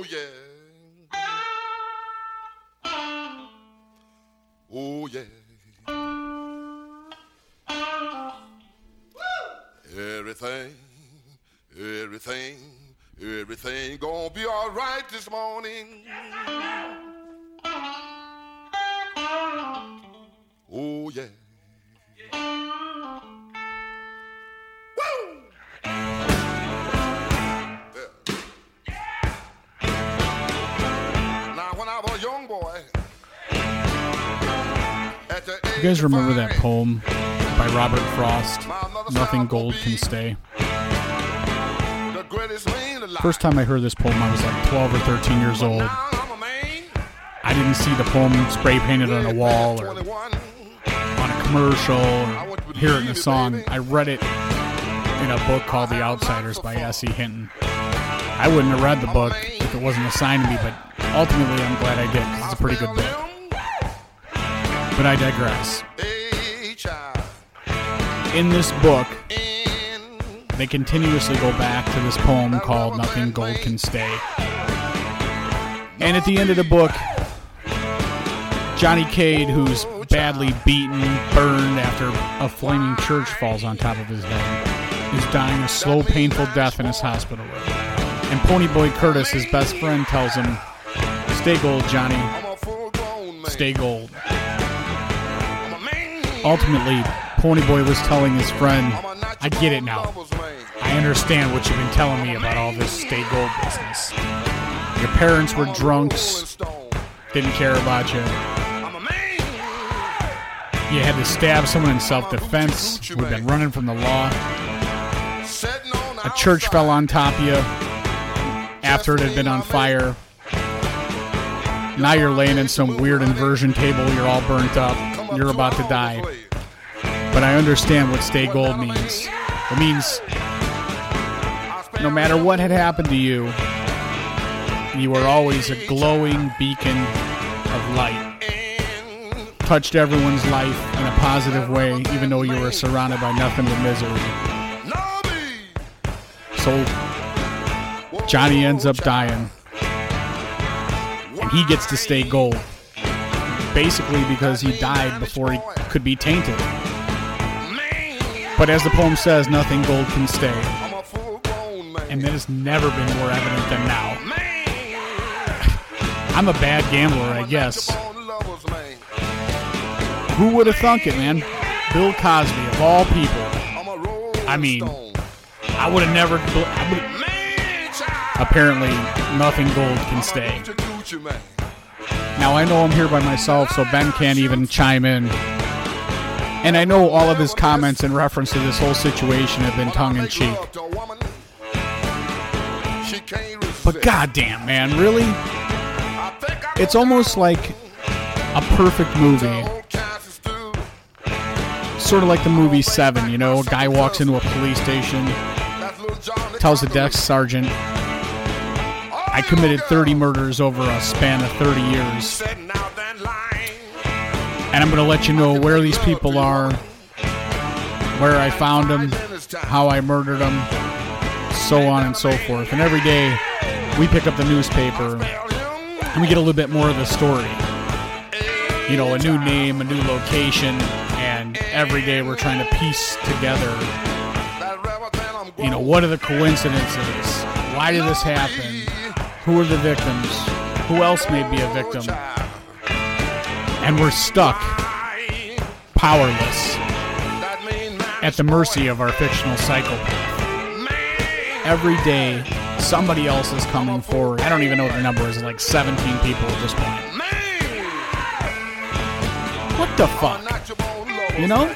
Oh, yeah. Oh, yeah. Everything, everything, everything gonna be all right this morning. Oh, guys remember that poem by Robert Frost? my mother said Nothing gold can stay. The greatest man alive. First time I heard this poem, I was like 12 or 13 years old. I'm a man. I didn't see the poem spray painted on a wall or on a commercial or hear it in a song. I read it in a book called The Outsiders by S.E. Hinton. I wouldn't have read the book if it wasn't assigned to me, but ultimately I'm glad I did it's a pretty good book. But I digress. In this book, they continuously go back to this poem called Nothing Gold Can Stay. And at the end of the book, Johnny Cade, who's badly beaten, burned after a flaming church falls on top of his head, is dying a slow, painful death in his hospital room. And Ponyboy Curtis, his best friend, tells him, Stay gold, Johnny. Stay gold. Ultimately, Ponyboy was telling his friend, I get it now. I understand what you've been telling me about all this state gold business. Your parents were drunks, didn't care about you. You had to stab someone in self defense. We've been running from the law. A church fell on top of you after it had been on fire. Now you're laying in some weird inversion table. You're all burnt up. You're about to die. But I understand what stay gold means. It means no matter what had happened to you, you were always a glowing beacon of light. Touched everyone's life in a positive way, even though you were surrounded by nothing but misery. So Johnny ends up dying. And he gets to stay gold. Basically because he died before he could be tainted. But as the poem says, nothing gold can stay. And that has never been more evident than now. I'm a bad gambler, I guess. Who would have thunk it, man? Bill Cosby, of all people. I mean. I would have never. Apparently, nothing gold can stay. Now I know I'm here by myself, so Ben can't even chime in. And I know all of his comments in reference to this whole situation have been tongue in cheek. But goddamn, man, really? It's almost like a perfect movie. Sort of like the movie Seven, you know? A guy walks into a police station, tells the desk sergeant, I committed 30 murders over a span of 30 years, and I'm gonna let you know where these people are, where I found them, how I murdered them, so on and so forth. And every day, we pick up the newspaper and we get a little bit more of the story. You know, a new name, a new location, and every day we're trying to piece together, you know, what are the coincidences? Why did this happen? Who are the victims? Who else may be a victim? And we're stuck, powerless, at the mercy of our fictional psychopath. Every day, somebody else is coming forward. I don't even know what the number is, like 17 people at this point. What the fuck? You know?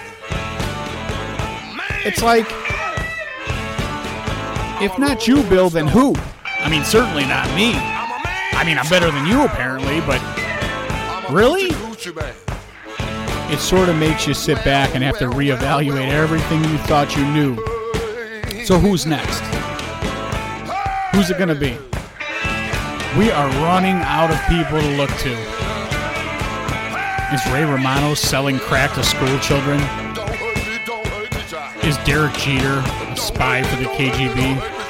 It's like, if not you, Bill, then who? I mean, certainly not me. I mean, I'm better than you, apparently, but really? It sort of makes you sit back and have to reevaluate everything you thought you knew. So, who's next? Who's it going to be? We are running out of people to look to. Is Ray Romano selling crack to school children? Is Derek Jeter a spy for the KGB?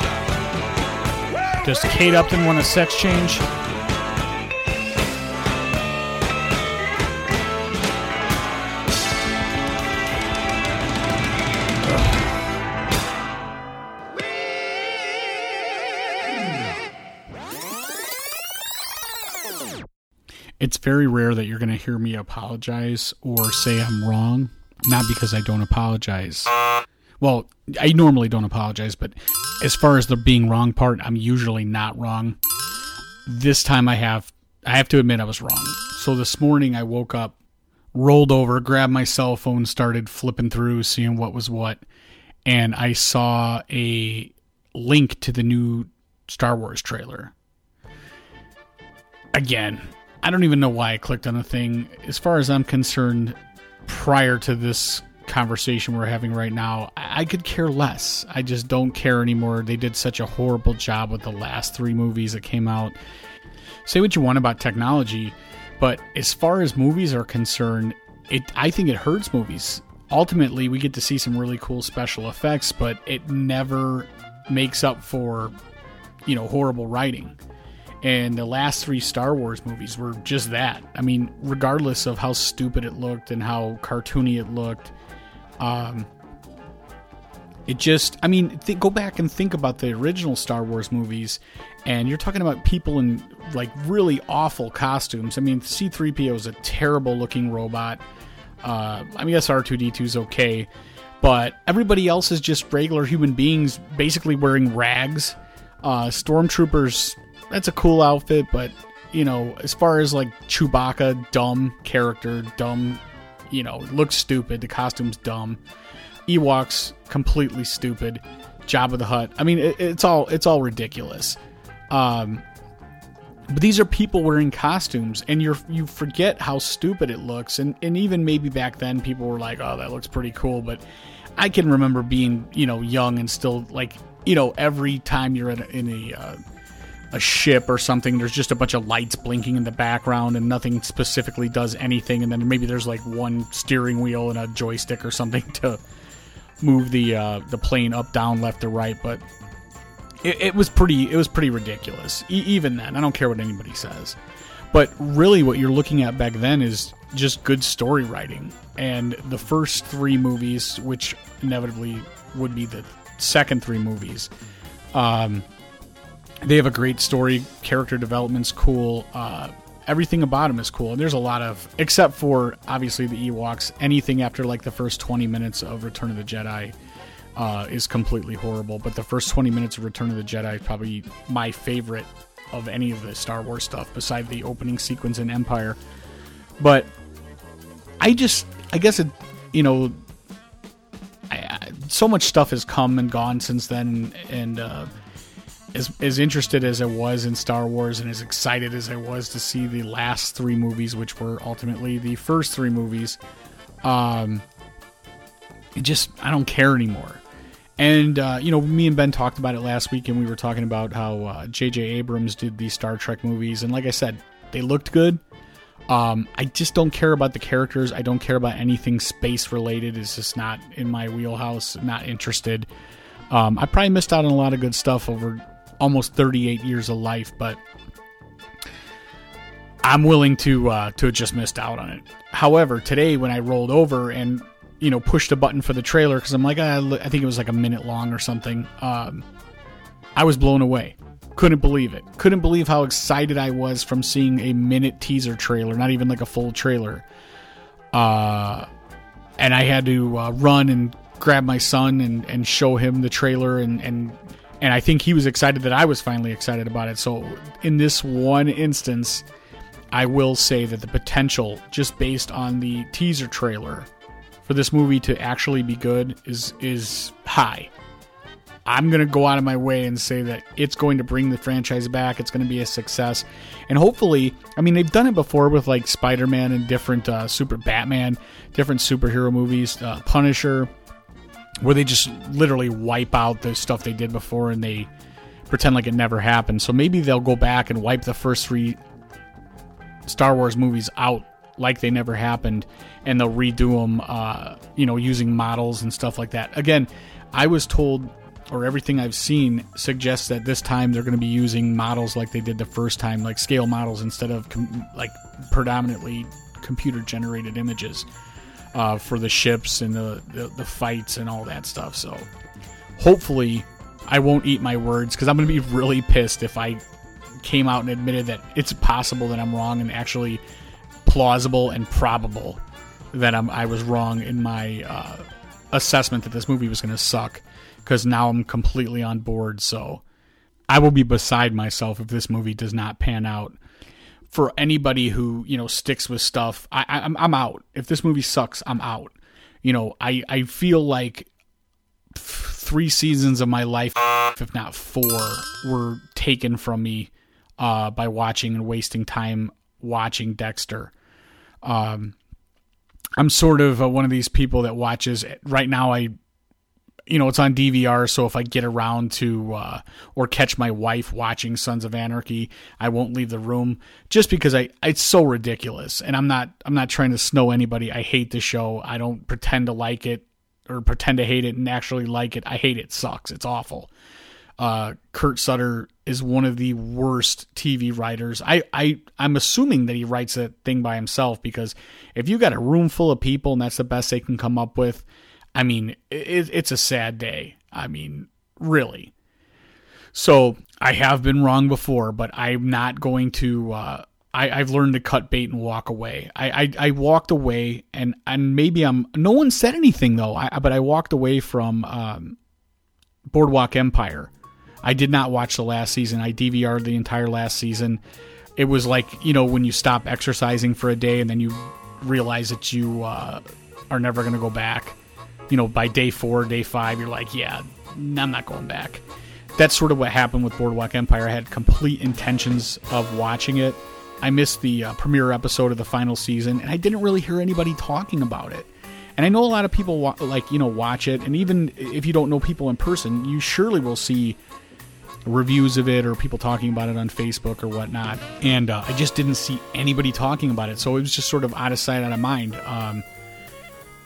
Does Kate Upton want a sex change? It's very rare that you're going to hear me apologize or say I'm wrong. Not because I don't apologize. Well, I normally don't apologize, but as far as the being wrong part, I'm usually not wrong. This time I have I have to admit I was wrong. So this morning I woke up, rolled over, grabbed my cell phone, started flipping through, seeing what was what, and I saw a link to the new Star Wars trailer. Again, I don't even know why I clicked on the thing. As far as I'm concerned, prior to this conversation we're having right now, I could care less. I just don't care anymore. They did such a horrible job with the last three movies that came out. Say what you want about technology, but as far as movies are concerned, it I think it hurts movies. Ultimately, we get to see some really cool special effects, but it never makes up for, you know, horrible writing. And the last three Star Wars movies were just that. I mean, regardless of how stupid it looked and how cartoony it looked, um, it just, I mean, th- go back and think about the original Star Wars movies, and you're talking about people in like really awful costumes. I mean, C3PO is a terrible looking robot. Uh, I mean, yes, R2D2 is okay, but everybody else is just regular human beings, basically wearing rags. Uh, stormtroopers that's a cool outfit, but you know, as far as like Chewbacca, dumb character, dumb, you know, it looks stupid. The costume's dumb. Ewoks completely stupid. Jabba the Hutt. I mean, it, it's all it's all ridiculous. Um, but these are people wearing costumes, and you you forget how stupid it looks. And and even maybe back then, people were like, "Oh, that looks pretty cool." But I can remember being you know young and still like you know every time you're in a, in a uh, a ship or something. There's just a bunch of lights blinking in the background, and nothing specifically does anything. And then maybe there's like one steering wheel and a joystick or something to move the uh, the plane up, down, left, or right. But it, it was pretty it was pretty ridiculous. E- even then, I don't care what anybody says. But really, what you're looking at back then is just good story writing. And the first three movies, which inevitably would be the second three movies, um, they have a great story. Character development's cool. Uh, everything about them is cool. And there's a lot of, except for obviously the Ewoks. Anything after like the first 20 minutes of Return of the Jedi uh, is completely horrible. But the first 20 minutes of Return of the Jedi is probably my favorite of any of the Star Wars stuff, beside the opening sequence in Empire. But I just, I guess it, you know, I, I, so much stuff has come and gone since then, and uh, as as interested as I was in Star Wars and as excited as I was to see the last three movies, which were ultimately the first three movies, um, it just I don't care anymore. And uh, you know, me and Ben talked about it last week, and we were talking about how J.J. Uh, Abrams did the Star Trek movies, and like I said, they looked good. Um, I just don't care about the characters. I don't care about anything space related. It's just not in my wheelhouse. Not interested. Um, I probably missed out on a lot of good stuff over almost 38 years of life, but I'm willing to uh, to have just missed out on it. However, today when I rolled over and you know pushed a button for the trailer because I'm like ah, I think it was like a minute long or something, um, I was blown away. Couldn't believe it. Couldn't believe how excited I was from seeing a minute teaser trailer, not even like a full trailer. Uh, and I had to uh, run and grab my son and, and show him the trailer and, and and I think he was excited that I was finally excited about it. So in this one instance, I will say that the potential, just based on the teaser trailer, for this movie to actually be good is is high. I'm gonna go out of my way and say that it's going to bring the franchise back. It's going to be a success, and hopefully, I mean, they've done it before with like Spider-Man and different uh, Super Batman, different superhero movies, uh, Punisher where they just literally wipe out the stuff they did before and they pretend like it never happened. So maybe they'll go back and wipe the first three Star Wars movies out like they never happened and they'll redo them, uh, you know, using models and stuff like that. Again, I was told or everything I've seen suggests that this time they're going to be using models like they did the first time, like scale models instead of com- like predominantly computer generated images uh, for the ships and the, the the fights and all that stuff. So hopefully, I won't eat my words because I'm going to be really pissed if I came out and admitted that it's possible that I'm wrong and actually plausible and probable that I'm, I was wrong in my uh, assessment that this movie was going to suck because now I'm completely on board. So I will be beside myself if this movie does not pan out. For anybody who you know sticks with stuff, I, I'm I'm out. If this movie sucks, I'm out. You know, I I feel like three seasons of my life, if not four, were taken from me uh, by watching and wasting time watching Dexter. Um, I'm sort of uh, one of these people that watches right now. I, you know, it's on DVR, so if I get around to uh, or catch my wife watching Sons of Anarchy, I won't leave the room just because I it's so ridiculous. And I'm not I'm not trying to snow anybody. I hate the show. I don't pretend to like it or pretend to hate it and actually like it. I hate it. sucks. It's awful. Uh, Kurt Sutter is one of the worst TV writers. I, I I'm assuming that he writes that thing by himself because if you got a room full of people and that's the best they can come up with, I mean, it, it's a sad day. I mean, really. So I have been wrong before, but I'm not going to. Uh, I, I've learned to cut bait and walk away. I, I, I walked away, and and maybe I'm. No one said anything though. I, but I walked away from um, Boardwalk Empire I did not watch the last season. I DVR'd the entire last season. It was like, you know, when you stop exercising for a day and then you realize that you uh, are never going to go back. You know, by day four, day five, you're like, yeah, I'm not going back. That's sort of what happened with Boardwalk Empire. I had complete intentions of watching it. I missed the uh, premiere episode of the final season, and I didn't really hear anybody talking about it. And I know a lot of people wa- like you know watch it, and even if you don't know people in person, you surely will see reviews of it or people talking about it on Facebook or whatnot. And uh, I just didn't see anybody talking about it. So it was just sort of out of sight, out of mind. Um,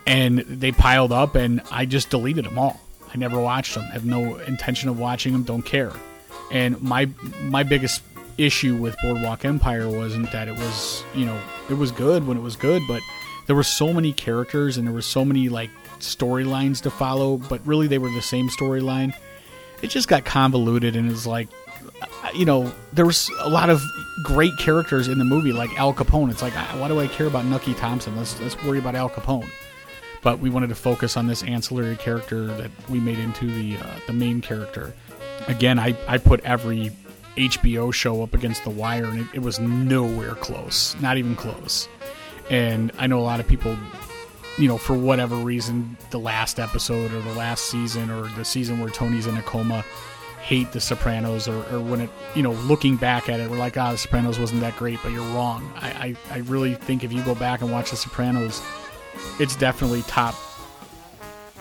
and they piled up, and I just deleted them all. I never watched them. Have no intention of watching them. Don't care. And my my biggest issue with Boardwalk Empire wasn't that it was you know it was good when it was good, but there were so many characters and there were so many like storylines to follow, but really they were the same storyline it just got convoluted and is like uh, you know there was a lot of great characters in the movie like al capone it's like ah, why do i care about nucky thompson let's let's worry about al capone but we wanted to focus on this ancillary character that we made into the uh, the main character again i i put every hbo show up against the wire and it, it was nowhere close not even close and i know a lot of people you know, for whatever reason, the last episode or the last season or the season where Tony's in a coma hate The Sopranos or, or when it, you know, looking back at it, we're like, ah, The Sopranos wasn't that great, but you're wrong. I, I, I really think if you go back and watch The Sopranos, it's definitely top,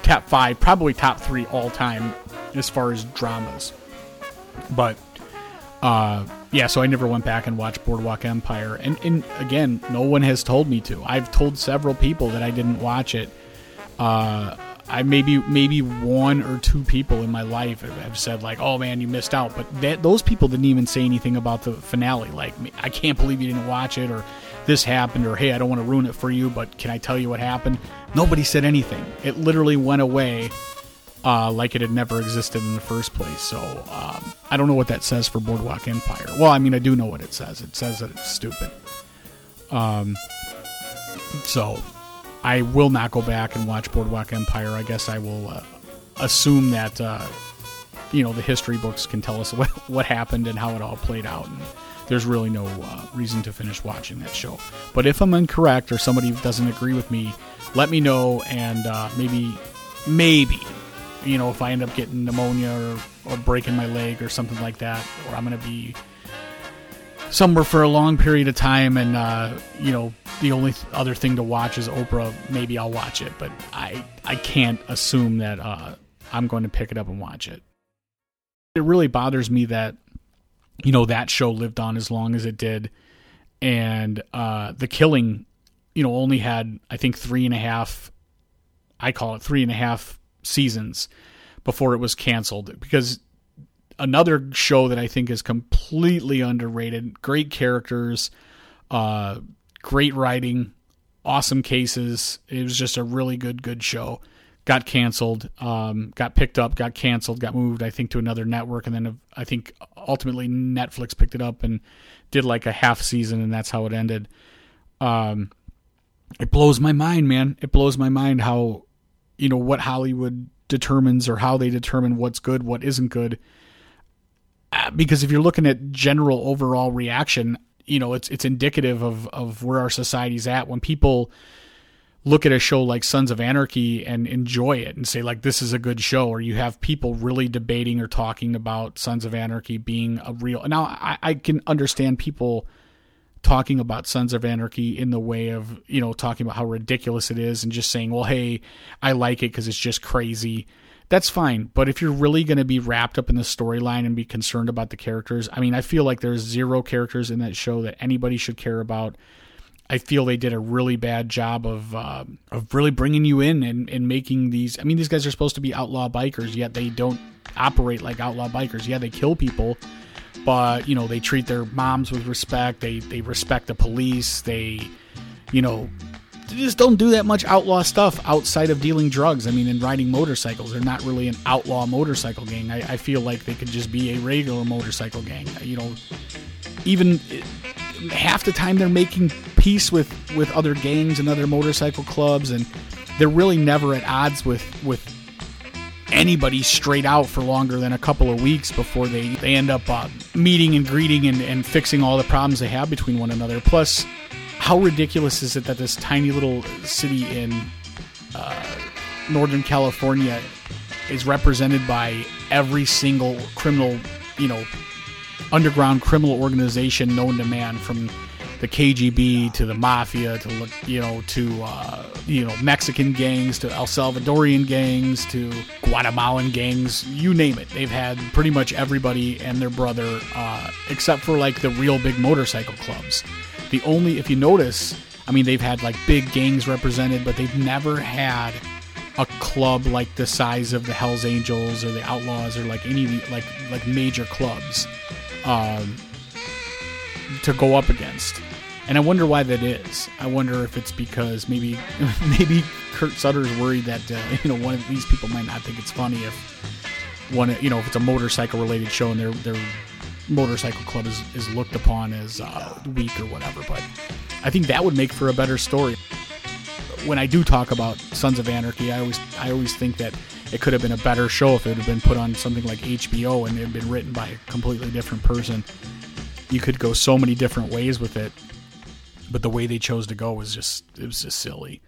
top five, probably top three all time as far as dramas. But, uh, yeah, so I never went back and watched Boardwalk Empire. And, and again, no one has told me to. I've told several people that I didn't watch it. Uh, I maybe maybe one or two people in my life have said like, "Oh man, you missed out," but that, those people didn't even say anything about the finale. Like, I can't believe you didn't watch it, or this happened, or hey, I don't want to ruin it for you, but can I tell you what happened? Nobody said anything. It literally went away uh, like it had never existed in the first place. So um, I don't know what that says for Boardwalk Empire. Well, I mean, I do know what it says. It says that it's stupid. Um, so I will not go back and watch Boardwalk Empire. I guess I will uh, assume that uh, you know the history books can tell us what what happened and how it all played out. And there's really no uh, reason to finish watching that show. But if I'm incorrect or somebody doesn't agree with me, let me know and uh, maybe maybe you know, if I end up getting pneumonia or, or breaking my leg or something like that, or I'm going to be somewhere for a long period of time and, uh, you know, the only th- other thing to watch is Oprah, maybe I'll watch it. But I, I can't assume that uh, I'm going to pick it up and watch it. It really bothers me that, you know, that show lived on as long as it did. And uh, The Killing, you know, only had, I think, three and a half, I call it three and a half seasons. before it was canceled because another show that I think is completely underrated. Great characters, uh, great writing, awesome cases. It was just a really good, good show. Got canceled, um, got picked up, got canceled, got moved, I think, to another network, and then I think ultimately Netflix picked it up and did like a half season, and that's how it ended. Um, it blows my mind, man. It blows my mind how, you know, what Hollywood determines or how they determine what's good, what isn't good. Uh, because if you're looking at general overall reaction, you know, it's it's indicative of of where our society's at when people look at a show like Sons of Anarchy and enjoy it and say like this is a good show, or you have people really debating or talking about Sons of Anarchy being a real. Now I, I can understand people talking about Sons of Anarchy in the way of you know talking about how ridiculous it is and just saying, well, hey, I like it because it's just crazy that's fine. But if you're really going to be wrapped up in the storyline and be concerned about the characters, I mean, I feel like there's zero characters in that show that anybody should care about. I feel they did a really bad job of uh, of really bringing you in and, and making these. I mean, these guys are supposed to be outlaw bikers, yet they don't operate like outlaw bikers. Yeah, they kill people, but you know they treat their moms with respect. They they respect the police. They, you know, they just don't do that much outlaw stuff outside of dealing drugs. I mean, and riding motorcycles. They're not really an outlaw motorcycle gang. I, I feel like they could just be a regular motorcycle gang. You know, even half the time they're making peace with with other gangs and other motorcycle clubs, and they're really never at odds with with anybody straight out for longer than a couple of weeks before they, they end up uh, meeting and greeting and, and fixing all the problems they have between one another. Plus, how ridiculous is it that this tiny little city in uh, Northern California is represented by every single criminal, you know, underground criminal organization known to man, from the KGB to the mafia to you know to uh, you know Mexican gangs to El Salvadorian gangs to Guatemalan gangs, you name it. They've had pretty much everybody and their brother, uh, except for like the real big motorcycle clubs. The only, if you notice, I mean, they've had like big gangs represented, but they've never had a club like the size of the Hell's Angels or the Outlaws or like any like like major clubs um, to go up against. And I wonder why that is. I wonder if it's because maybe maybe Kurt Sutter's worried that uh, you know one of these people might not think it's funny if one you know if it's a motorcycle related show and they're they're motorcycle club is, is looked upon as uh, weak or whatever. But I think that would make for a better story. When I do talk about Sons of Anarchy, I always I always think that it could have been a better show if it had been put on something like HBO and it had been written by a completely different person. You could go so many different ways with it, but the way they chose to go was just it was just silly.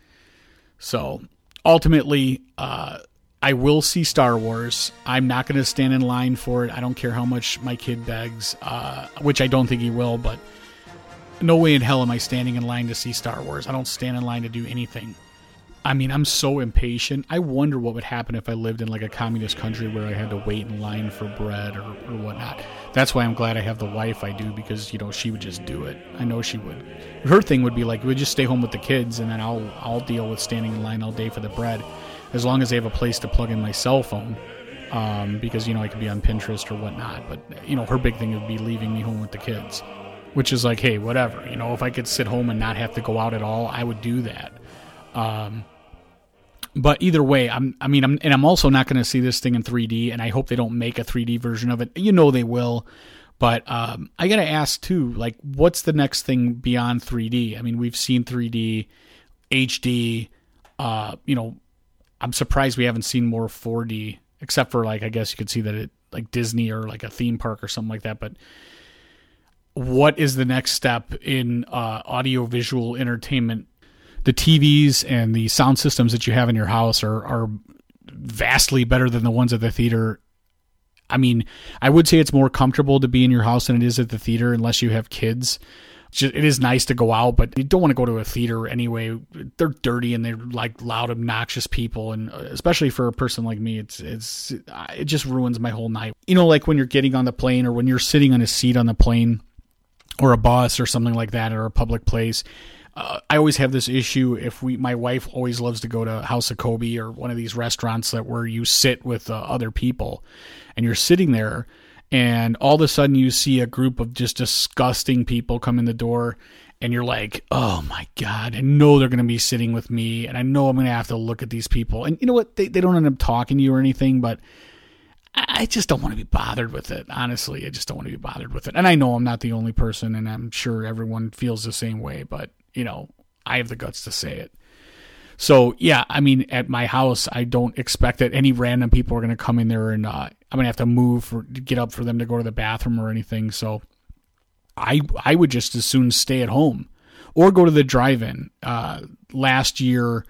So ultimately, uh, I will see Star Wars. I'm not going to stand in line for it. I don't care how much my kid begs, uh, which I don't think he will, but no way in hell am I standing in line to see Star Wars. I don't stand in line to do anything. I mean, I'm so impatient. I wonder what would happen if I lived in like a communist country where I had to wait in line for bread or, or whatnot. That's why I'm glad I have the wife I do because you know she would just do it. I know she would. Her thing would be like, we just stay home with the kids and then I'll I'll deal with standing in line all day for the bread as long as they have a place to plug in my cell phone. Um, because you know I could be on Pinterest or whatnot, but you know her big thing would be leaving me home with the kids, which is like, hey, whatever. You know, if I could sit home and not have to go out at all, I would do that. Um, but either way, I'm, I mean, I'm, and I'm also not going to see this thing in 3D, and I hope they don't make a 3D version of it. You know they will, but um, I got to ask too, like, what's the next thing beyond 3D? I mean, we've seen 3D, HD, uh, you know, I'm surprised we haven't seen more 4D, except for like I guess you could see that it like Disney or like a theme park or something like that. But what is the next step in uh, audio visual entertainment? The TVs and the sound systems that you have in your house are are vastly better than the ones at the theater. I mean, I would say it's more comfortable to be in your house than it is at the theater, unless you have kids it is nice to go out, but you don't want to go to a theater anyway. They're dirty and they're like loud, obnoxious people, and uh, especially for a person like me, it's it's it just ruins my whole night. You know, like when you're getting on the plane or when you're sitting on a seat on the plane or a bus or something like that or a public place. Uh, I always have this issue if we my wife always loves to go to House of Kobe or one of these restaurants that where you sit with uh, other people and you're sitting there and all of a sudden you see a group of just disgusting people come in the door and you're like, "Oh my god, I know they're going to be sitting with me and I know I'm going to have to look at these people." And you know what? They they don't end up talking to you or anything, but I just don't want to be bothered with it. Honestly, I just don't want to be bothered with it. And I know I'm not the only person, and I'm sure everyone feels the same way, but, you know, I have the guts to say it. So, yeah, I mean, at my house, I don't expect that any random people are going to come in there and uh, I'm going to have to move for, get up for them to go to the bathroom or anything. So, I I would just as soon stay at home or go to the drive-in. Uh, last year,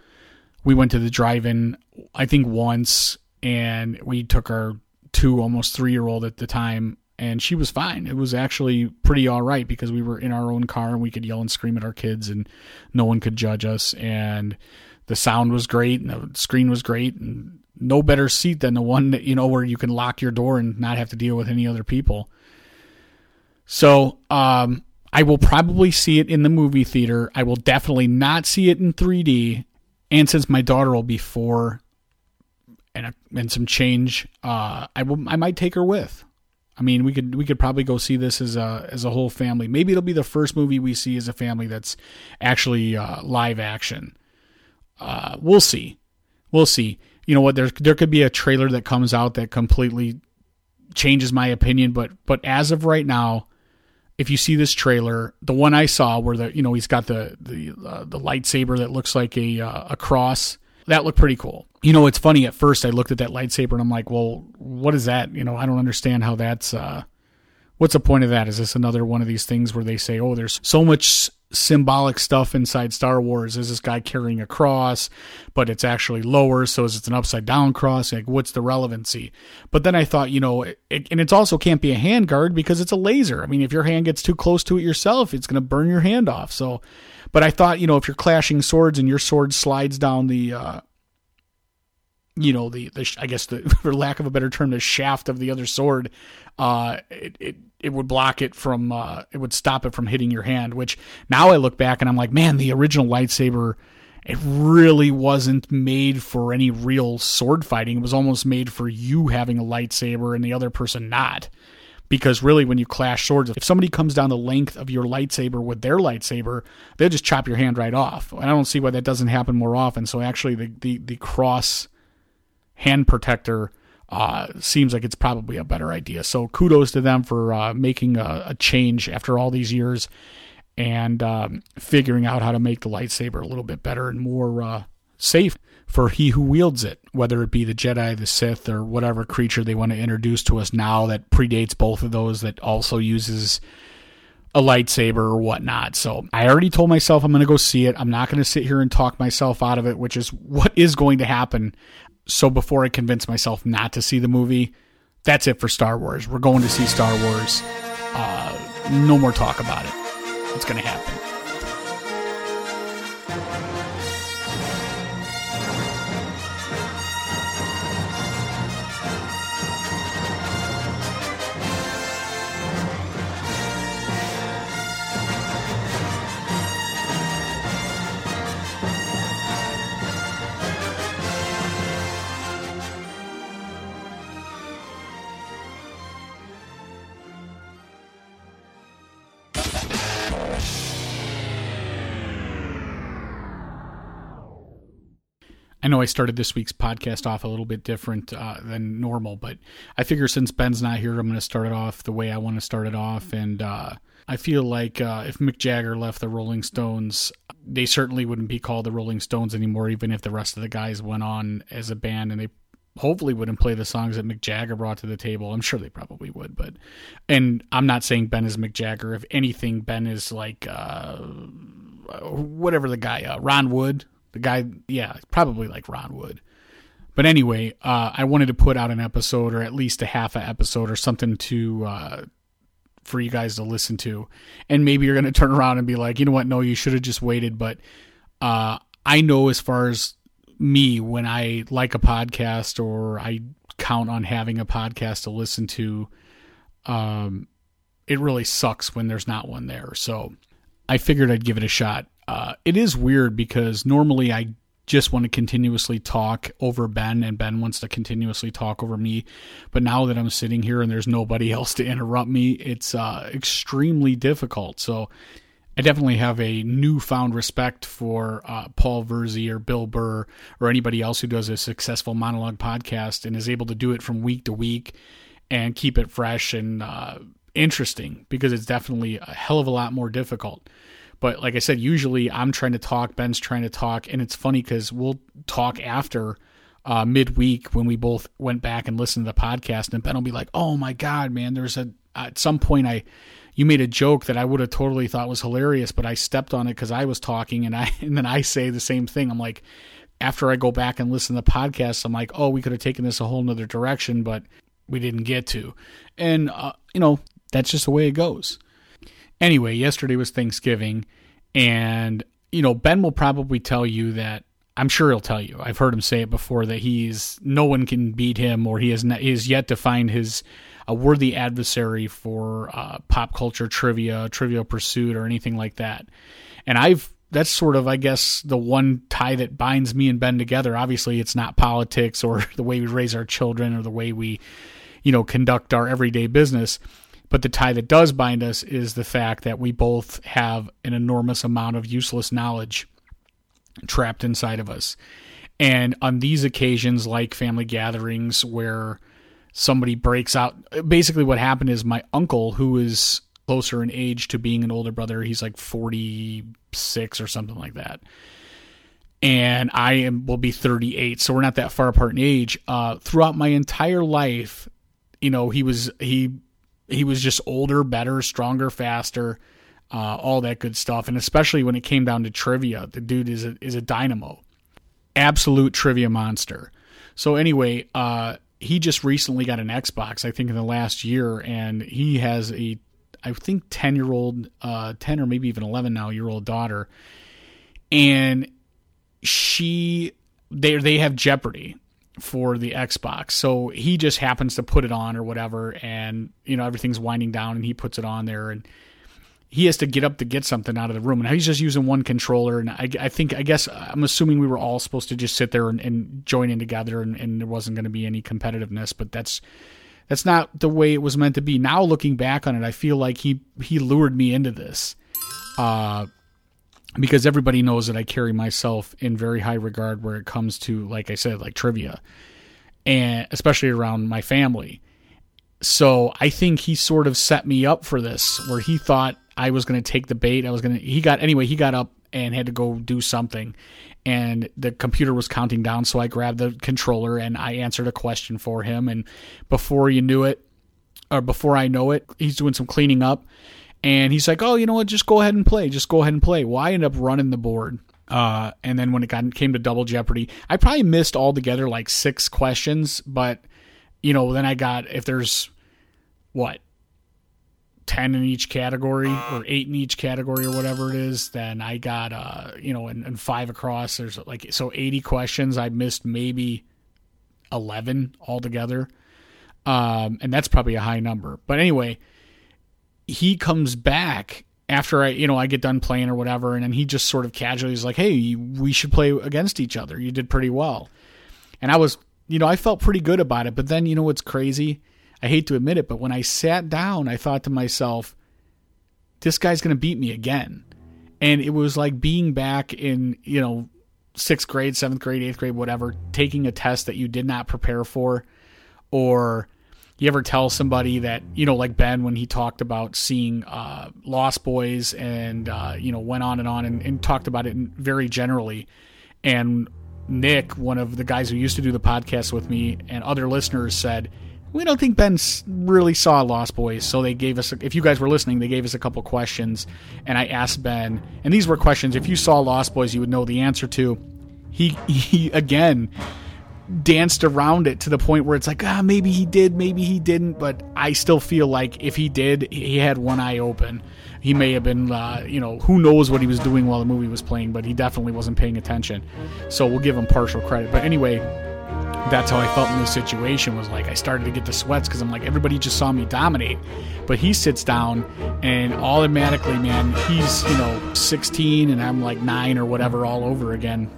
we went to the drive-in, I think once, and we took our two, almost three year old at the time, and she was fine. It was actually pretty all right because we were in our own car and we could yell and scream at our kids, and no one could judge us. And the sound was great, and the screen was great, and no better seat than the one that you know where you can lock your door and not have to deal with any other people. So, um, I will probably see it in the movie theater. I will definitely not see it in 3D. And since my daughter will be four, and a, and some change, uh, I will I might take her with. I mean, we could we could probably go see this as a as a whole family. Maybe it'll be the first movie we see as a family that's actually uh, live action. Uh, we'll see, we'll see. You know what? There there could be a trailer that comes out that completely changes my opinion, but but as of right now, if you see this trailer, the one I saw where the you know he's got the the uh, the lightsaber that looks like a uh, a cross that looked pretty cool. You know, it's funny. At first, I looked at that lightsaber and I'm like, well, what is that? You know, I don't understand how that's. Uh, what's the point of that? Is this another one of these things where they say, oh, there's so much symbolic stuff inside Star Wars? Is this guy carrying a cross, but it's actually lower, so is it an upside down cross? Like, what's the relevancy? But then I thought, you know, it, and it also can't be a hand guard because it's a laser. I mean, if your hand gets too close to it yourself, it's going to burn your hand off. So but I thought, you know, if you're clashing swords and your sword slides down the, uh, you know, the, the I guess the for lack of a better term, the shaft of the other sword, uh, it, it it would block it from, uh, it would stop it from hitting your hand. Which now I look back and I'm like, man, the original lightsaber it really wasn't made for any real sword fighting. It was almost made for you having a lightsaber and the other person not because really when you clash swords if somebody comes down the length of your lightsaber with their lightsaber they'll just chop your hand right off and i don't see why that doesn't happen more often so actually the the, the cross hand protector uh, seems like it's probably a better idea so kudos to them for uh, making a, a, change after all these years and um, figuring out how to make the lightsaber a little bit better and more uh, safe for he who wields it, whether it be the Jedi, the Sith, or whatever creature they want to introduce to us now that predates both of those that also uses a lightsaber or whatnot. So I already told myself I'm going to go see it. I'm not going to sit here and talk myself out of it, which is what is going to happen. So before I convince myself not to see the movie, that's it for Star Wars. We're going to see Star Wars. Uh, no more talk about it. It's going to happen. I know I started this week's podcast off a little bit different uh, than normal, but I figure since Ben's not here, I'm going to start it off the way I want to start it off. And uh, I feel like uh, if Mick Jagger left the Rolling Stones, they certainly wouldn't be called the Rolling Stones anymore, even if the rest of the guys went on as a band and they hopefully wouldn't play the songs that Mick Jagger brought to the table. I'm sure they probably would, but and I'm not saying Ben is Mick Jagger. If anything, Ben is like uh, whatever the guy uh, Ron Wood the guy, yeah, probably like Ron Wood. But anyway, uh, I wanted to put out an episode or at least a half a episode or something to uh, for you guys to listen to. And maybe you're going to turn around and be like, you know what? No, you should have just waited. But uh, I know as far as me, when I like a podcast or I count on having a podcast to listen to, um, it really sucks when there's not one there. So I figured I'd give it a shot. Uh, it is weird because normally I just want to continuously talk over Ben and Ben wants to continuously talk over me. But now that I'm sitting here and there's nobody else to interrupt me, it's uh, extremely difficult. So I definitely have a newfound respect for uh, Paul Virzi or Bill Burr or anybody else who does a successful monologue podcast and is able to do it from week to week and keep it fresh and uh, interesting because it's definitely a hell of a lot more difficult. But like I said, usually I'm trying to talk, Ben's trying to talk, and it's funny because we'll talk after uh, midweek when we both went back and listened to the podcast, and Ben will be like, "Oh my god, man! There's a at some point I you made a joke that I would have totally thought was hilarious, but I stepped on it because I was talking, and I and then I say the same thing. I'm like, after I go back and listen to the podcast, I'm like, oh, we could have taken this a whole nother direction, but we didn't get to, and uh, you know that's just the way it goes. Anyway, yesterday was Thanksgiving, and you know Ben will probably tell you that I'm sure he'll tell you. I've heard him say it before that he's no one can beat him, or he has not, he yet to find his a worthy adversary for uh, pop culture trivia, Trivial Pursuit, or anything like that. And I've that's sort of I guess the one tie that binds me and Ben together. Obviously, it's not politics or the way we raise our children or the way we, you know, conduct our everyday business. But the tie that does bind us is the fact that we both have an enormous amount of useless knowledge trapped inside of us. And on these occasions, like family gatherings where somebody breaks out, basically what happened is my uncle, who is closer in age to being an older brother, he's like 46 or something like that. And I am will be 38, so we're not that far apart in age. Uh, throughout my entire life, you know, he was he he was just older, better, stronger, faster, uh, all that good stuff. And especially when it came down to trivia, the dude is a, is a dynamo, absolute trivia monster. So anyway, uh, he just recently got an Xbox, I think in the last year, and he has a, I think ten year old, uh, ten or maybe even eleven now year old daughter, and she they they have Jeopardy for the Xbox. So he just happens to put it on or whatever, and you know everything's winding down, and he puts it on there, and he has to get up to get something out of the room, and he's just using one controller. And I, I think, I guess, I'm assuming we were all supposed to just sit there and, and join in together, and, and there wasn't going to be any competitiveness. But that's that's not the way it was meant to be. Now looking back on it, I feel like he he lured me into this. Uh, because everybody knows that I carry myself in very high regard where it comes to, like I said, like trivia, and especially around my family. So I think he sort of set me up for this, where he thought I was going to take the bait. I was going to. He got anyway. He got up and had to go do something, and the computer was counting down. So I grabbed the controller and I answered a question for him. And before you knew it, or before I know it, he's doing some cleaning up and he's like, "Oh, you know what? Just go ahead and play. Just go ahead and play." Well, I ended up running the board. Uh, and then when it got came to double jeopardy, I probably missed altogether like six questions. But you know, then I got if there's what ten in each category or eight in each category or whatever it is, then I got uh you know and, and five across. There's like so eighty questions. I missed maybe eleven altogether, um, and that's probably a high number. But anyway he comes back after I, you know, I get done playing or whatever, and then he just sort of casually is like, "Hey, we should play against each other. You did pretty well," and I was, you know, I felt pretty good about it. But then, you know, what's crazy? I hate to admit it, but when I sat down, I thought to myself, "This guy's to beat me again," and it was like being back in, you know, sixth grade, seventh grade, eighth grade, whatever, taking a test that you did not prepare for, or you ever tell somebody that you know like ben when he talked about seeing uh, lost boys and uh, you know went on and on and, and, talked about it very generally. And nick one of the guys who used to do the podcast with me and other listeners said we don't think ben really saw lost boys. So they gave us if you guys were listening they gave us a couple questions. And i asked ben and these were questions if you saw lost boys you would know the answer to. He he again danced around it to the point where it's like, ah, maybe he did, maybe he didn't. But I still feel like if he did, he had one eye open. He may have been, uh, you know, who knows what he was doing while the movie was playing, but he definitely wasn't paying attention. So we'll give him partial credit. But anyway, that's how I felt in this situation was like I started to get the sweats because I'm like everybody just saw me dominate, but he sits down and automatically, man, he's you know 16 and I'm like nine or whatever all over again,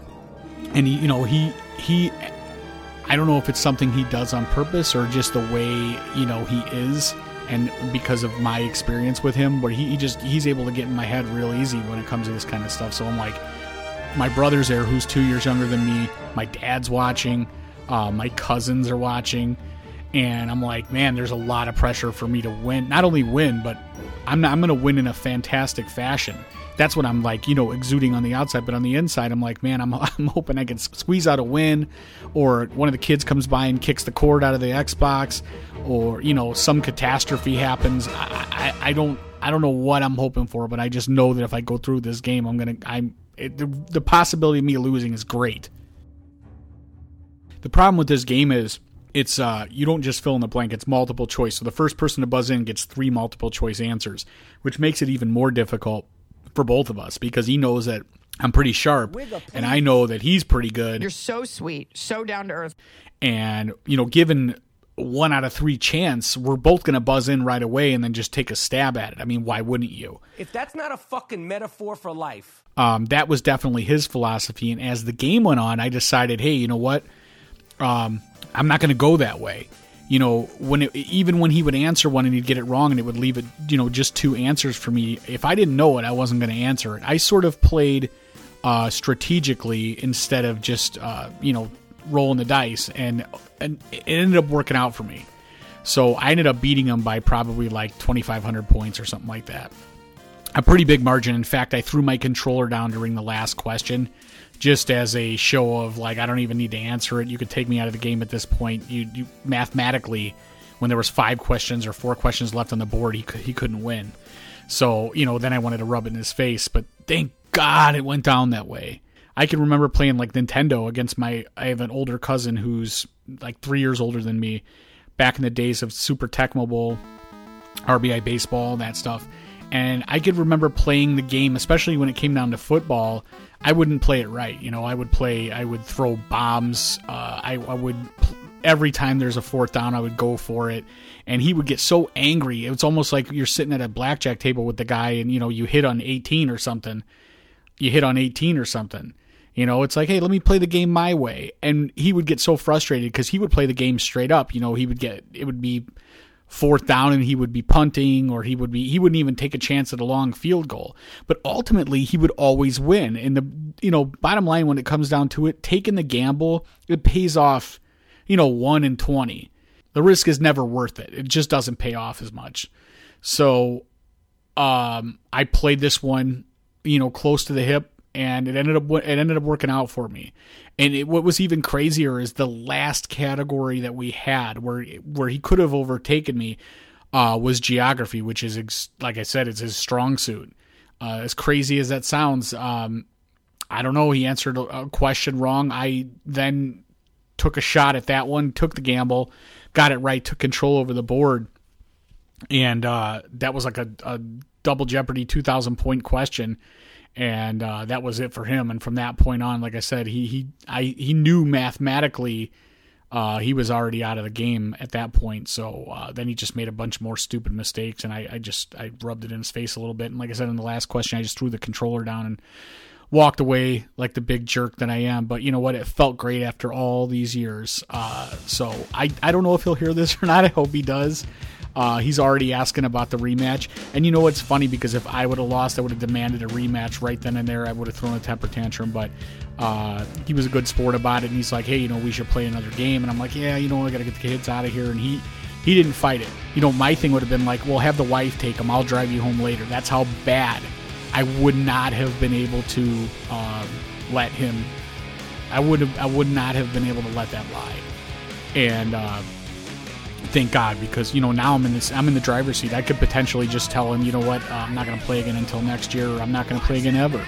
and he, you know he he, I don't know if it's something he does on purpose or just the way you know he is, and because of my experience with him, where he, he just he's able to get in my head real easy when it comes to this kind of stuff. So I'm like, my brother's there who's two years younger than me. My dad's watching. Uh, my cousins are watching, and I'm like, man, there's a lot of pressure for me to win. Not only win, but I'm I'm going to win in a fantastic fashion. That's what I'm like, you know, exuding on the outside, but on the inside, I'm like, man, I'm, I'm hoping I can squeeze out a win, or one of the kids comes by and kicks the cord out of the Xbox, or you know, some catastrophe happens. I, I, I don't I don't know what I'm hoping for, but I just know that if I go through this game, I'm gonna I'm it, the, the possibility of me losing is great. The problem with this game is it's uh, you don't just fill in the blank; it's multiple choice. So the first person to buzz in gets three multiple choice answers, which makes it even more difficult for both of us because he knows that I'm pretty sharp, and I know that he's pretty good. You're so sweet, so down to earth. And you know, given one out of three chance, we're both going to buzz in right away and then just take a stab at it. I mean, why wouldn't you? If that's not a fucking metaphor for life. Um, that was definitely his philosophy. And as the game went on, I decided, hey, you know what? um, I'm not going to go that way. You know, when it, even when he would answer one and he'd get it wrong and it would leave it, you know, just two answers for me. If I didn't know it, I wasn't going to answer it. I sort of played uh, strategically instead of just, uh, you know, rolling the dice, and and it ended up working out for me. So I ended up beating him by probably like 2,500 points or something like that. A pretty big margin. In fact, I threw my controller down during the last question just as a show of like I don't even need to answer it. You could take me out of the game at this point. You, you mathematically, when there was five questions or four questions left on the board, he he couldn't win. So you know, then I wanted to rub it in his face, but thank God it went down that way. I can remember playing like Nintendo against my. I have an older cousin who's like three years older than me. Back in the days of Super Tecmo Bowl, RBI baseball, that stuff. And I could remember playing the game, especially when it came down to football. I wouldn't play it right. You know, I would play, I would throw bombs. Uh, I, I would, every time there's a fourth down, I would go for it. And he would get so angry. It's almost like you're sitting at a blackjack table with the guy and, you know, you hit on 18 or something. You hit on 18 or something. You know, it's like, hey, let me play the game my way. And he would get so frustrated because he would play the game straight up. You know, he would get, it would be fourth down and he would be punting or he would be he wouldn't even take a chance at a long field goal. But ultimately he would always win. And the you know bottom line when it comes down to it taking the gamble it pays off you know 1 in 20 the risk is never worth it. It just doesn't pay off as much. So um i played this one you know close to the hip and it ended up it ended up working out for me. And it, what was even crazier is the last category that we had where where he could have overtaken me uh, was geography, which is ex- like I said, it's his strong suit. Uh, as crazy as that sounds, um, I don't know. He answered a question wrong. I then took a shot at that one, took the gamble, got it right, took control over the board, and uh, that was like a, a double Jeopardy two thousand point question and uh, that was it for him. And from that point on, like I said, he he I he knew mathematically uh, he was already out of the game at that point. So uh, then he just made a bunch more stupid mistakes, and I, I just I rubbed it in his face a little bit. And like I said in the last question, I just threw the controller down and walked away like the big jerk that I am. But you know what? It felt great after all these years. Uh, so I I don't know if he'll hear this or not. I hope he does. Uh, he's already asking about the rematch. And you know what's funny? Because if I would have lost, I would have demanded a rematch right then and there. I would have thrown a temper tantrum. But uh, he was a good sport about it. And he's like, hey, you know, we should play another game. And I'm like, yeah, you know, I got to get the kids out of here. And he. He didn't fight it. You know, my thing would have been like, well, have the wife take him. I'll drive you home later. That's how bad I would not have been able to um, let him. I would have. I would not have been able to let that lie. And uh, thank God because you know now I'm in this I'm in the driver's seat. I could potentially just tell him, you know what, uh, I'm not going to play again until next year, or I'm not going to play again ever,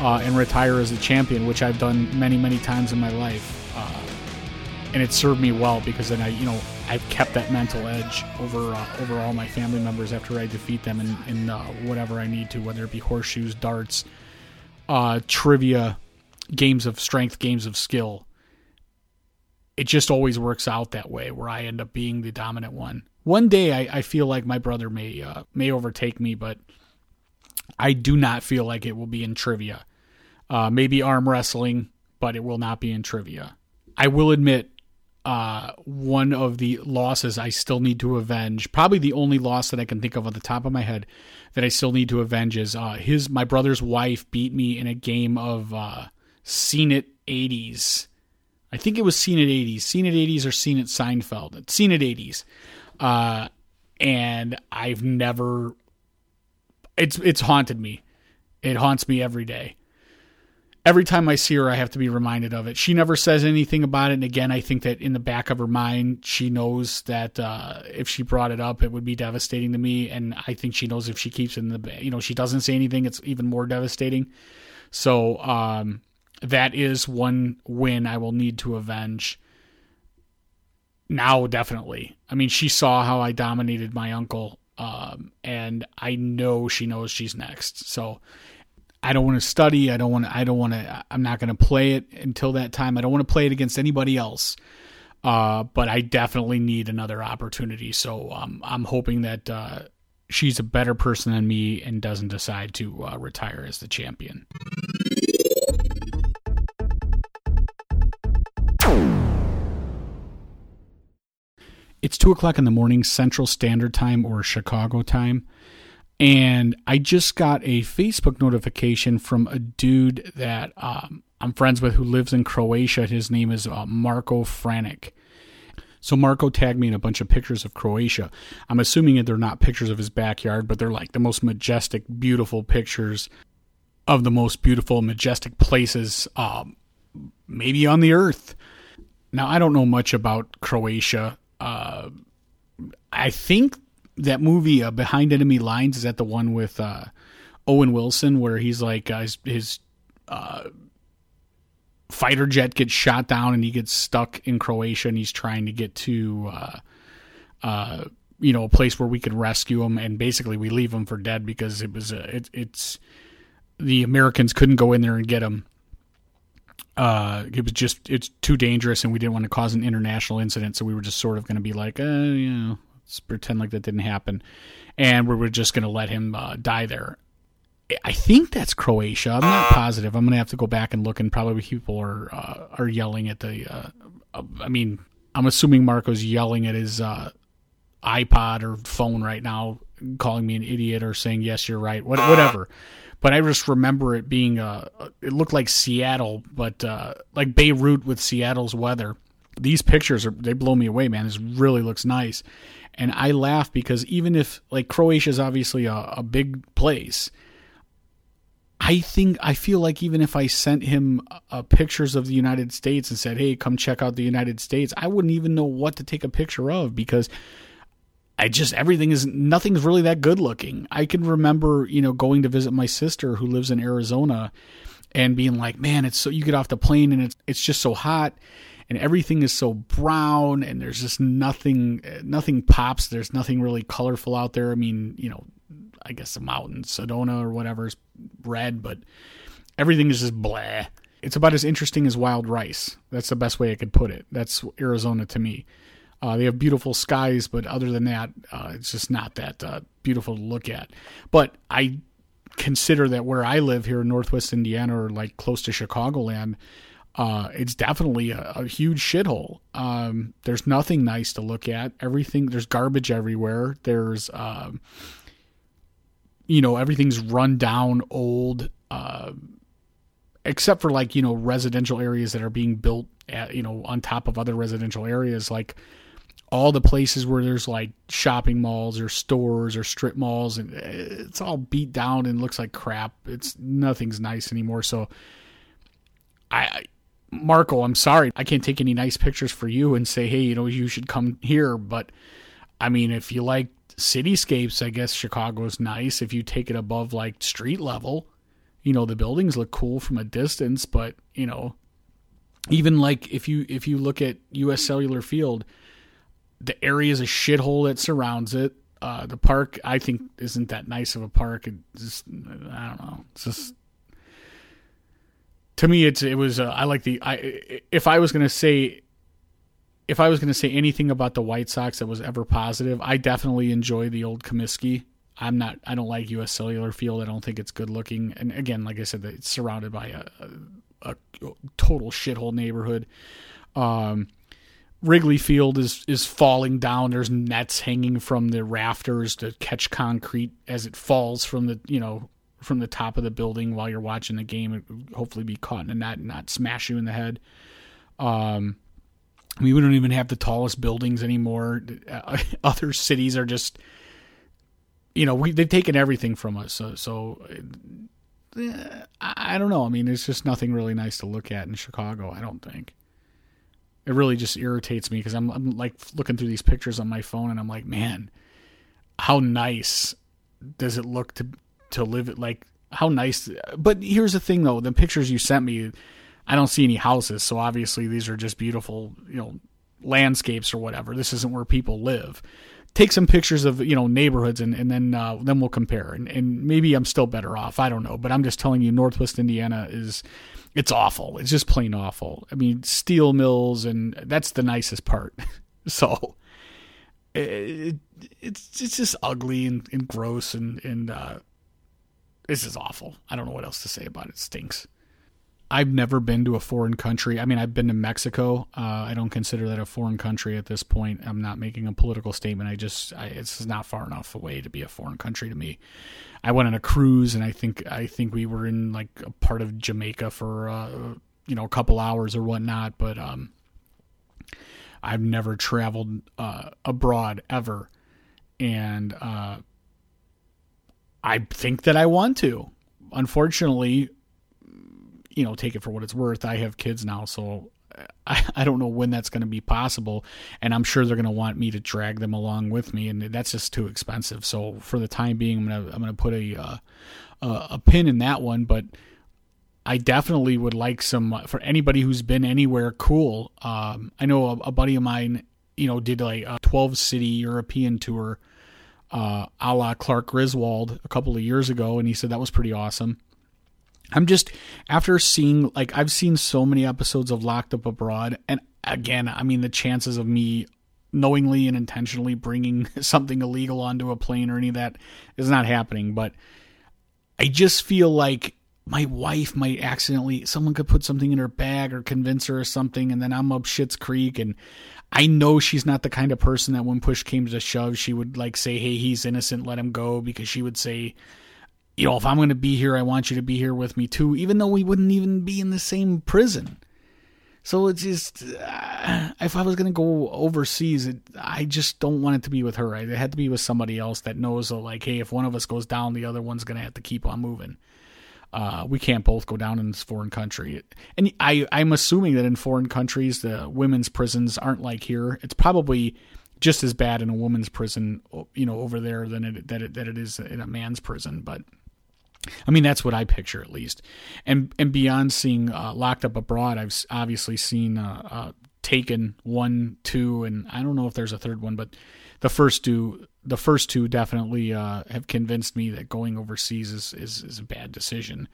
uh, and retire as a champion, which I've done many many times in my life, uh, and it served me well because then I you know I've kept that mental edge over uh, over all my family members after I defeat them in, in uh, whatever I need to, whether it be horseshoes, darts, uh, trivia, games of strength, games of skill it just always works out that way where I end up being the dominant one. One day I, I feel like my brother may uh, may overtake me, but I do not feel like it will be in trivia. Uh, maybe arm wrestling, but it will not be in trivia. I will admit, uh, one of the losses I still need to avenge, probably the only loss that I can think of on the top of my head that I still need to avenge is uh, his my brother's wife beat me in a game of uh, Scene It 80s. I think it was Scene It 80s, Scene It 80s or Scene It Seinfeld, Scene It 80s. Uh, and I've never it's it's haunted me. It haunts me every day. Every time I see her, I have to be reminded of it. She never says anything about it. And again, I think that in the back of her mind, she knows that uh, if she brought it up, it would be devastating to me. And I think she knows if she keeps it in the, you know, she doesn't say anything, it's even more devastating. So um, that is one win I will need to avenge. Now, definitely. I mean, she saw how I dominated my uncle um, and I know she knows she's next. So I don't want to study. I don't want to. I don't want to. I'm not going to play it until that time. I don't want to play it against anybody else. Uh, but I definitely need another opportunity. So um, I'm hoping that uh, she's a better person than me and doesn't decide to uh, retire as the champion. It's two o'clock in the morning, Central Standard Time or Chicago time. And I just got a Facebook notification from a dude that um, I'm friends with who lives in Croatia. His name is uh, Marco Franick. So Marco tagged me in a bunch of pictures of Croatia. I'm assuming that they're not pictures of his backyard, but they're like the most majestic, beautiful pictures of the most beautiful, majestic places, um, maybe on the earth. Now I don't know much about Croatia uh, I think that movie uh, Behind Enemy Lines is that the one with uh, Owen Wilson where he's like uh, his, his uh, fighter jet gets shot down and he gets stuck in Croatia and he's trying to get to uh, uh, you know a place where we could rescue him and basically we leave him for dead because it was a, it, it's the Americans couldn't go in there and get him uh, it was just it's too dangerous, and we didn't want to cause an international incident, so we were just sort of going to be like, uh, you know, let's pretend like that didn't happen, and we were just going to let him uh, die there. I think that's Croatia. I'm not positive. I'm going to have to go back and look, and probably people are uh, are yelling at the. Uh, I mean, I'm assuming Marco's yelling at his uh, iPod or phone right now, calling me an idiot or saying yes, you're right, whatever but I just remember it being uh, it looked like Seattle, but uh, like Beirut with Seattle's weather. These pictures are they blow me away, man. This really looks nice, and I laugh because even if like Croatia is obviously a, a big place, I think I feel like even if I sent him uh, pictures of the United States and said, "Hey, come check out the United States," I wouldn't even know what to take a picture of because I just everything is nothing's really that good looking. I can remember, you know, going to visit my sister who lives in Arizona and being like, "Man, it's so you get off the plane and it's it's just so hot and everything is so brown and there's just nothing nothing pops. There's nothing really colorful out there. I mean, you know, I guess the mountains, Sedona or whatever is red, but everything is just blah. It's about as interesting as wild rice. That's the best way I could put it. That's Arizona to me. Uh, they have beautiful skies, but other than that, uh, it's just not that uh, beautiful to look at. But I consider that where I live here in Northwest Indiana, or like close to Chicagoland, uh, it's definitely a, a huge shithole. Um, there's nothing nice to look at. Everything there's garbage everywhere. There's um, you know everything's run down, old. Uh, except for like you know residential areas that are being built at, you know on top of other residential areas like all the places where there's like shopping malls or stores or strip malls and uh, it's all beat down and looks like crap. It's nothing's nice anymore. So I Marco, I'm sorry. I can't take any nice pictures for you and say, "Hey, you know, you should come here." But I mean, if you like cityscapes, I guess Chicago's nice if you take it above like street level. You know, the buildings look cool from a distance, but, you know, even like if you if you look at US Cellular Field, the area is a shithole that surrounds it. Uh, the park, I think, isn't that nice of a park. It just, I don't know. It's just to me, it's it was. Uh, I like the. I if I was gonna say if I was going to say anything about the White Sox that was ever positive, I definitely enjoy the old Comiskey. I'm not. I don't like U.S. Cellular Field. I don't think it's good looking. And again, like I said, it's surrounded by a, a, a total shithole neighborhood. Um, Wrigley Field is is falling down. There's nets hanging from the rafters to catch concrete as it falls from the you know from the top of the building while you're watching the game. It hopefully be caught in a net and not smash you in the head. Um, I mean, we don't even have the tallest buildings anymore. Other cities are just, you know, we they've taken everything from us. So, so eh, I don't know. I mean, there's just nothing really nice to look at in Chicago. I don't think it really just irritates me because I'm, I'm like looking through these pictures on my phone and I'm like, man, how nice does it look to to live it like how nice but here's the thing though. The pictures you sent me i don't see any houses so obviously these are just beautiful you know landscapes or whatever. This isn't where people live take some pictures of you know neighborhoods and, and then uh, then we'll compare and, and maybe i'm still better off i don't know but i'm just telling you northwest indiana is it's awful. It's just plain awful. I mean, steel mills, and that's the nicest part. so it, it's it's just ugly and, and gross, and and uh, this is awful. I don't know what else to say about it. it. Stinks. I've never been to a foreign country. I mean, I've been to Mexico. Uh, I don't consider that a foreign country at this point. I'm not making a political statement. I just, I, it's not far enough away to be a foreign country to me. I went on a cruise, and I think, I think we were in like a part of Jamaica for, uh, you know, a couple hours or whatnot. But um, I've never traveled uh, abroad ever, and uh, I think that I want to. Unfortunately, you know, take it for what it's worth. I have kids now, so I, I don't know when that's going to be possible, and I'm sure they're going to want me to drag them along with me, and that's just too expensive. So for the time being, I'm gonna I'm gonna put a uh, a, a pin in that one, but. I definitely would like some for anybody who's been anywhere cool. Um, I know a, a, buddy of mine, you know, did like a 12 city European tour, uh, a la Clark Griswold a couple of years ago, and he said that was pretty awesome. I'm just after seeing like I've seen so many episodes of Locked Up Abroad, and again, I mean the chances of me knowingly and intentionally bringing something illegal onto a plane or any of that is not happening. But I just feel like my wife might accidentally someone could put something in her bag or convince her or something, and then I'm up Shit's Creek and. I know she's not the kind of person that when push came to shove, she would like say, "Hey, he's innocent, let him go," because she would say, you know, if I'm going to be here, I want you to be here with me too, even though we wouldn't even be in the same prison. So it's just, uh, if I was going to go overseas, it, I just don't want it to be with her. It had to be with somebody else that knows, uh, like, hey, if one of us goes down, the other one's going to have to keep on moving. Uh, we can't both go down in this foreign country. And I, I'm assuming that in foreign countries, the women's prisons aren't like here. It's probably just as bad in a woman's prison, you know, over there than it, that it, that it is in a man's prison. But I mean, that's what I picture at least. And and beyond seeing uh, Locked Up Abroad, I've obviously seen uh, uh, Taken one, two, and I don't know if there's a third one, but the first two, the first two definitely uh, have convinced me that going overseas is is, is a bad decision.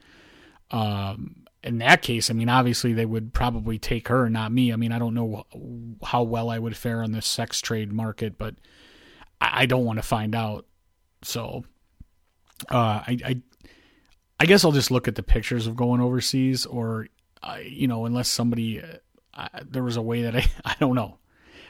Um, in that case, I mean, obviously they would probably take her, not me. I mean, I don't know how well I would fare on the sex trade market, but I, I don't want to find out. So, uh, I, I I guess I'll just look at the pictures of going overseas, or uh, you know, unless somebody uh, there was a way that I I don't know.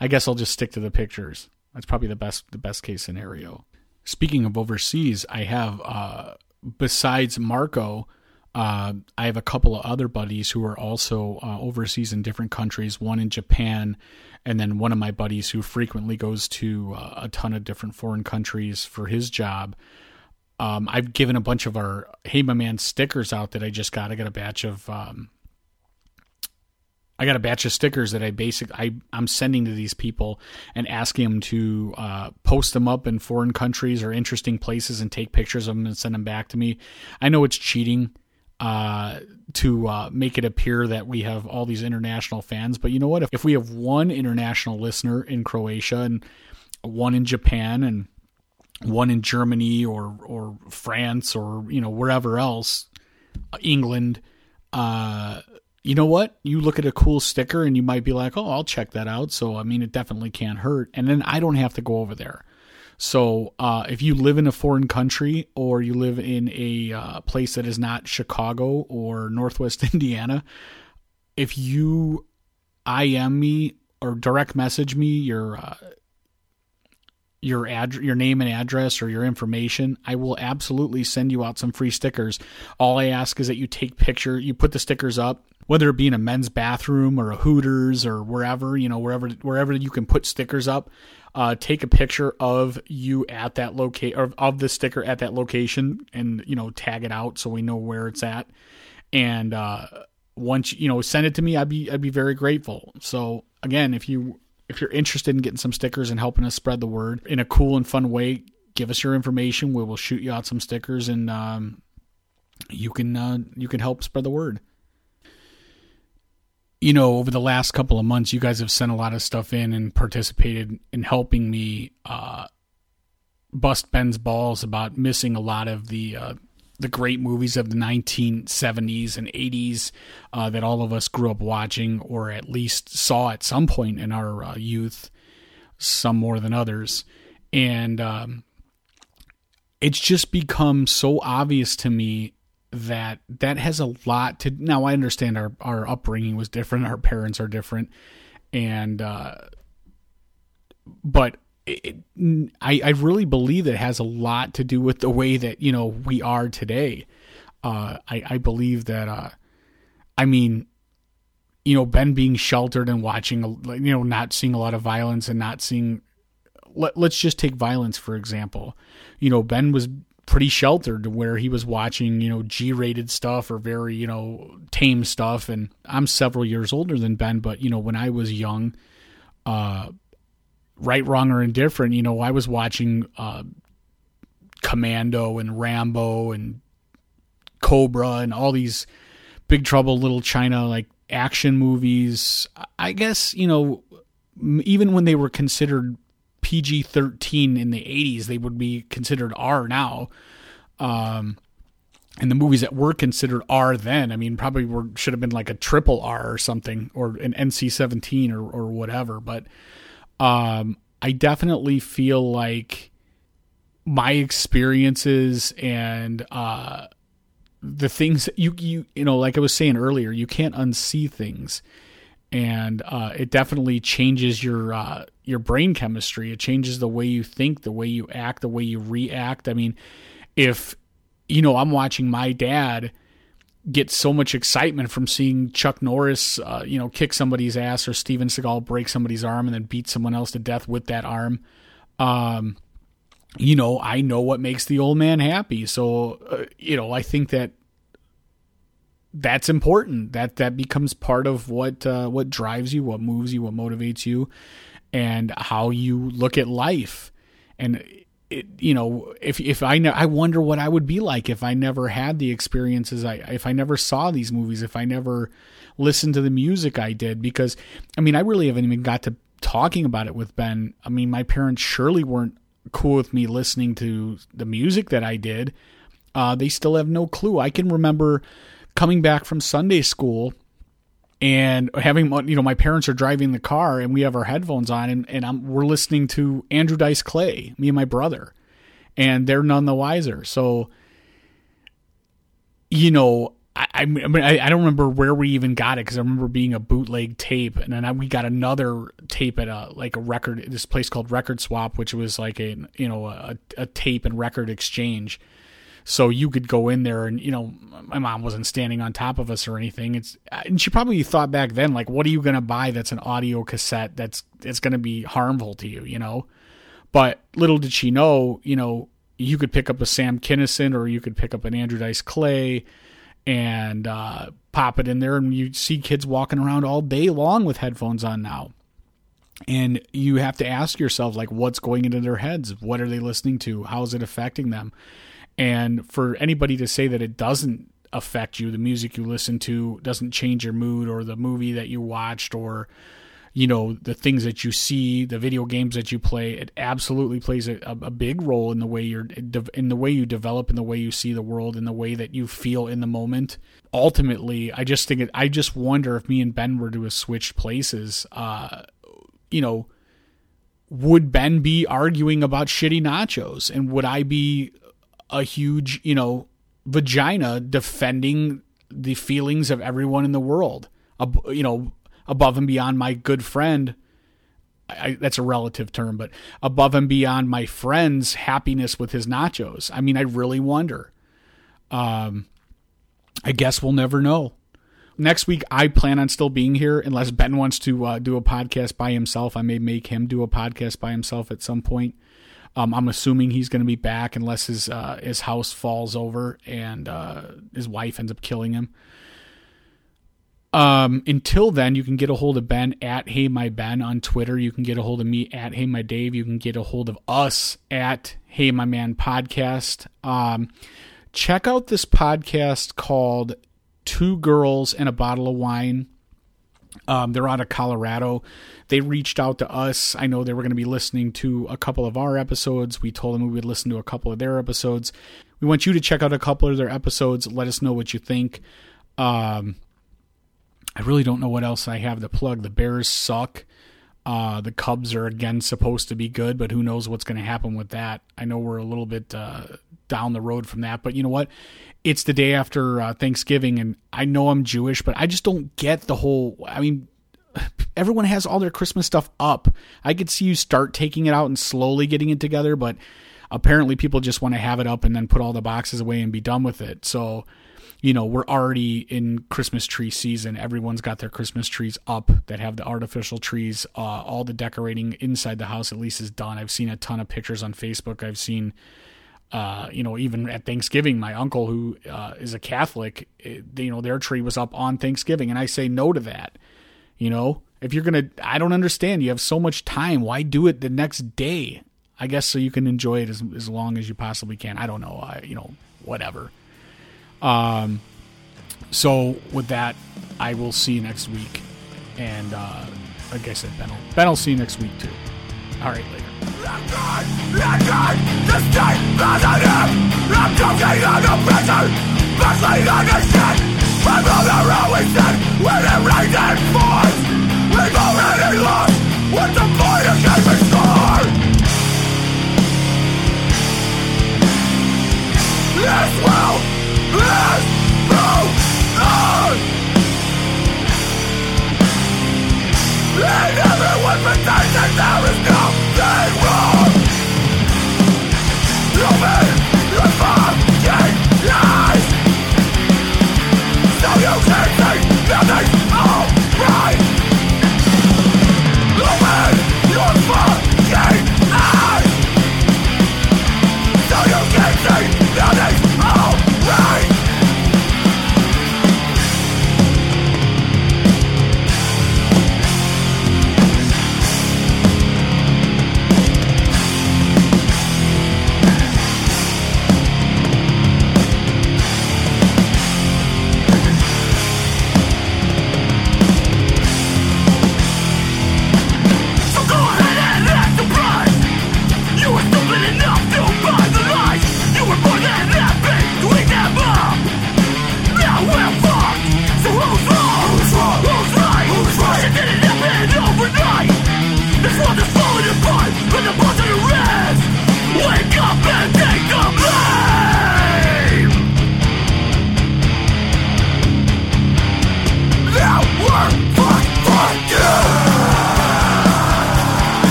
I guess I'll just stick to the pictures. That's probably the best the best case scenario. Speaking of overseas, I have uh, besides Marco, uh, I have a couple of other buddies who are also uh, overseas in different countries. One in Japan, and then one of my buddies who frequently goes to uh, a ton of different foreign countries for his job. Um, I've given a bunch of our Hey My Man stickers out that I just got. I got a batch of um, I got a batch of stickers that I basic I I'm sending to these people and asking them to uh, post them up in foreign countries or interesting places and take pictures of them and send them back to me. I know it's cheating uh, to uh, make it appear that we have all these international fans, but you know what? If, if we have one international listener in Croatia and one in Japan and one in Germany or or France or you know wherever else, England. Uh, you know what? You look at a cool sticker and you might be like, oh, I'll check that out. So, I mean, it definitely can't hurt. And then I don't have to go over there. So, uh, if you live in a foreign country or you live in a uh, place that is not Chicago or Northwest Indiana, if you IM me or direct message me your uh, your ad- your name and address or your information, I will absolutely send you out some free stickers. All I ask is that you take picture, you put the stickers up, whether it be in a men's bathroom or a Hooters or wherever, you know, wherever wherever you can put stickers up. Uh, take a picture of you at that locate or of the sticker at that location, and you know, tag it out so we know where it's at. And uh, once you know, send it to me. I'd be I'd be very grateful. So again, if you if you're interested in getting some stickers and helping us spread the word in a cool and fun way, give us your information. We will shoot you out some stickers, and um, you can uh, you can help spread the word. You know, over the last couple of months, you guys have sent a lot of stuff in and participated in helping me uh, bust Ben's balls about missing a lot of the uh, the great movies of the 1970s and 80s uh, that all of us grew up watching or at least saw at some point in our uh, youth, some more than others. And um, it's just become so obvious to me that that has a lot to. Now, I understand our, our upbringing was different, our parents are different. And, uh, but it, I, I really believe it has a lot to do with the way that you know we are today. Uh, I, I believe that. Uh, I mean, you know, Ben being sheltered and watching, you know, not seeing a lot of violence and not seeing. Let, let's just take violence for example. You know, Ben was pretty sheltered where he was watching, you know, G-rated stuff or very, you know, tame stuff. And I'm several years older than Ben, but you know, when I was young, uh, right, wrong, or indifferent, you know, I was watching uh, Commando and Rambo and Cobra and all these Big Trouble Little China like action movies. I guess, you know, even when they were considered PG 13 in the 80s, they would be considered R now. Um, and the movies that were considered R then, I mean, probably were should have been like a triple R or something, or an NC 17 or, or whatever. But um, I definitely feel like my experiences and uh, the things that you you you know, like I was saying earlier, you can't unsee things, and uh, it definitely changes your uh, your brain chemistry. It changes the way you think, the way you act, the way you react. I mean, if you know, I'm watching my dad get so much excitement from seeing Chuck Norris, uh, you know, kick somebody's ass or Steven Seagal break somebody's arm and then beat someone else to death with that arm. Um, you know, I know what makes the old man happy. So, uh, you know, I think that that's important. That that becomes part of what uh, what drives you, what moves you, what motivates you, and how you look at life. And it, you know, if if I ne- I wonder what I would be like if I never had the experiences I if I never saw these movies, if I never listened to the music I did because I mean, I really haven't even got to talking about it with Ben. I mean, my parents surely weren't cool with me listening to the music that I did. Uh, they still have no clue. I can remember coming back from Sunday school and having you know my parents are driving the car and we have our headphones on and, and I'm, we're listening to Andrew Dice Clay, me and my brother, and they're none the wiser. So, you know, I, I mean, I, I don't remember where we even got it because I remember being a bootleg tape, and then I, we got another tape at a like a record this place called Record Swap, which was like a you know a, a tape and record exchange so you could go in there and, you know, my mom wasn't standing on top of us or anything. It's and she probably thought back then like what are you going to buy that's an audio cassette that's it's going to be harmful to you, you know? But little did she know, you know, you could pick up a Sam Kinison or you could pick up an Andrew Dice Clay and uh, pop it in there and you see kids walking around all day long with headphones on now and you have to ask yourself like what's going into their heads what are they listening to how is it affecting them and for anybody to say that it doesn't affect you, the music you listen to doesn't change your mood, or the movie that you watched, or you know the things that you see, the video games that you play. It absolutely plays a, a big role in the way you're in the way you develop, in the way you see the world, in the way that you feel in the moment. Ultimately, I just think it, I just wonder if me and Ben were to have switched places. Uh, you know, would Ben be arguing about shitty nachos, and would I be a huge you know vagina defending the feelings of everyone in the world? You know above and beyond my good friend. I, that's a relative term, but above and beyond my friend's happiness with his nachos. I mean, I really wonder. Um, I guess we'll never know. Next week, I plan on still being here unless Ben wants to uh, do a podcast by himself. I may make him do a podcast by himself at some point. Um, I'm assuming he's going to be back unless his uh, his house falls over and uh, his wife ends up killing him. Um, until then, you can get a hold of Ben at Hey My Ben on Twitter. You can get a hold of me at Hey My Dave. You can get a hold of us at Hey My Man Podcast. Um, check out this podcast called Two Girls and a Bottle of Wine. Um, they're out of Colorado. They reached out to us. I know they were going to be listening to a couple of our episodes. We told them we would listen to a couple of their episodes. We want you to check out a couple of their episodes. Let us know what you think. Um, I really don't know what else I have to plug. The Bears suck. Uh, the Cubs are again supposed to be good, but who knows what's going to happen with that? I know we're a little bit uh, down the road from that, but you know what? It's the day after uh, Thanksgiving, and I know I'm Jewish, but I just don't get the whole. I mean, everyone has all their Christmas stuff up. I could see you start taking it out and slowly getting it together, but apparently people just want to have it up and then put all the boxes away and be done with it. So you know, we're already in Christmas tree season. Everyone's got their Christmas trees up that have the artificial trees. Uh, all the decorating inside the house at least is done. I've seen a ton of pictures on Facebook. I've seen, uh, you know, even at Thanksgiving, my uncle who uh, is a Catholic, it, you know, their tree was up on Thanksgiving, and I say no to that. You know, if you're gonna, I don't understand. You have so much time. Why do it the next day? I guess so you can enjoy it as as long as you possibly can. I don't know. I, you know, whatever. Um, so with that, I will see you next week. And uh, like I said, Ben will, ben will see you next week too. All right, later. There is nothing wrong your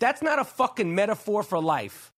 that's not a fucking metaphor for life,